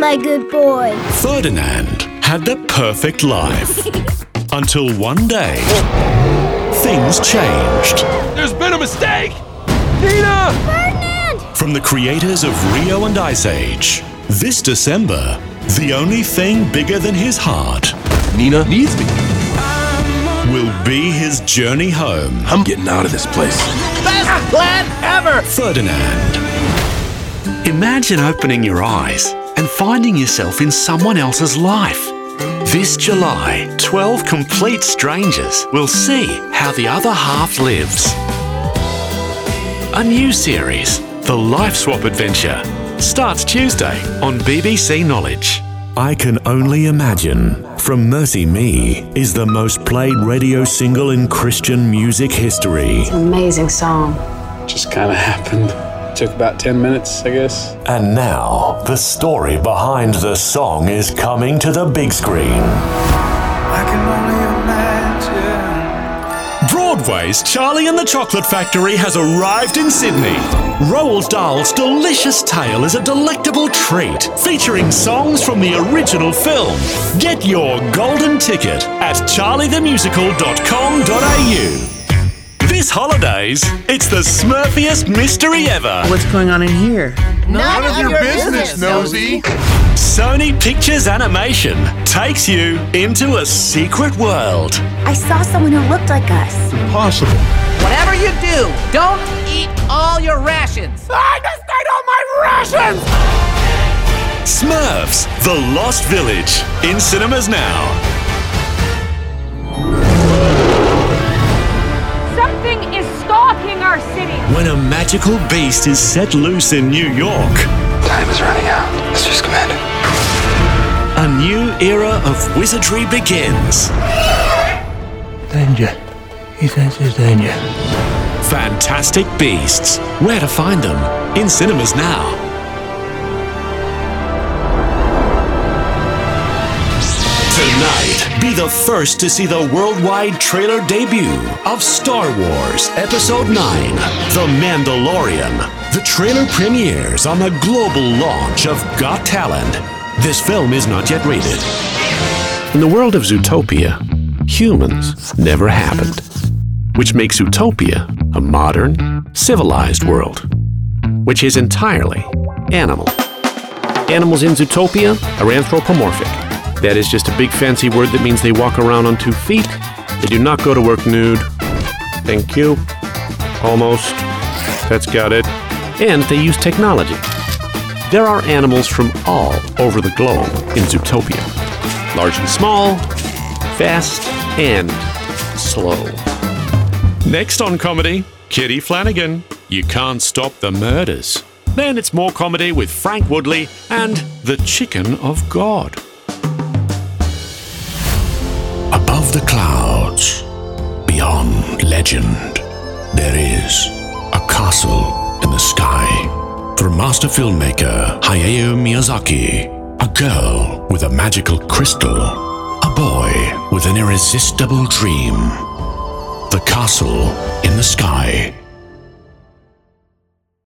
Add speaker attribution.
Speaker 1: my good boy.
Speaker 2: Ferdinand had the perfect life. Until one day, things changed.
Speaker 3: There's been a mistake! Nina!
Speaker 1: Ferdinand!
Speaker 2: From the creators of Rio and Ice Age, this December, the only thing bigger than his heart
Speaker 3: Nina needs me.
Speaker 2: will be his journey home.
Speaker 3: I'm getting out of this place.
Speaker 4: Best plan ever!
Speaker 2: Ferdinand.
Speaker 5: Imagine opening your eyes and finding yourself in someone else's life. This July, 12 complete strangers will see how the other half lives. A new series, The Life Swap Adventure, starts Tuesday on BBC Knowledge.
Speaker 2: I Can Only Imagine from MercyMe is the most played radio single in Christian music history.
Speaker 6: Amazing song.
Speaker 7: just kind of happened. Took about 10 minutes, I guess.
Speaker 2: And now, the story behind the song is coming to the big screen. Broadway's Charlie and the Chocolate Factory has arrived in Sydney. Roald Dahl's delicious tale is a delectable treat, featuring songs from the original film. Get your golden ticket at charliethemusical.com.au. This holidays, it's the smurfiest mystery ever.
Speaker 8: What's going on in here?
Speaker 4: None, of, your, business,
Speaker 3: nosy.
Speaker 2: Sony Pictures Animation takes you into a secret world.
Speaker 9: I saw someone who looked like us.
Speaker 3: Possible.
Speaker 4: Whatever you do, don't eat all your rations. I just ate all my rations!
Speaker 2: Smurfs, The Lost Village, in cinemas now. Magical beast is set loose in New York,
Speaker 7: Time is running out. Let's just command it.
Speaker 2: a new era of wizardry begins.
Speaker 8: Danger. He senses danger.
Speaker 2: Fantastic Beasts. Where to find them? In cinemas now. Tonight, be the first to see the worldwide trailer debut of Star Wars Episode 9 The Mandalorian. The trailer premieres on the global launch of Got Talent. This film is not yet rated.
Speaker 5: In the world of Zootopia, humans never happened, which makes Zootopia a modern, civilized world, which is entirely animal. Animals in Zootopia are anthropomorphic. That is just a big fancy word that means they walk around on two feet, they do not go to work nude. Thank you. Almost. That's got it. And they use technology. There are animals from all over the globe in Zootopia large and small, fast and slow. Next on comedy, Kitty Flanagan. You can't stop the murders. Then it's more comedy with Frank Woodley and The Chicken of God.
Speaker 2: Above the clouds, beyond legend, there is a castle in the sky. From master filmmaker Hayao Miyazaki, a girl with a magical crystal, a boy with an irresistible dream. The castle in the sky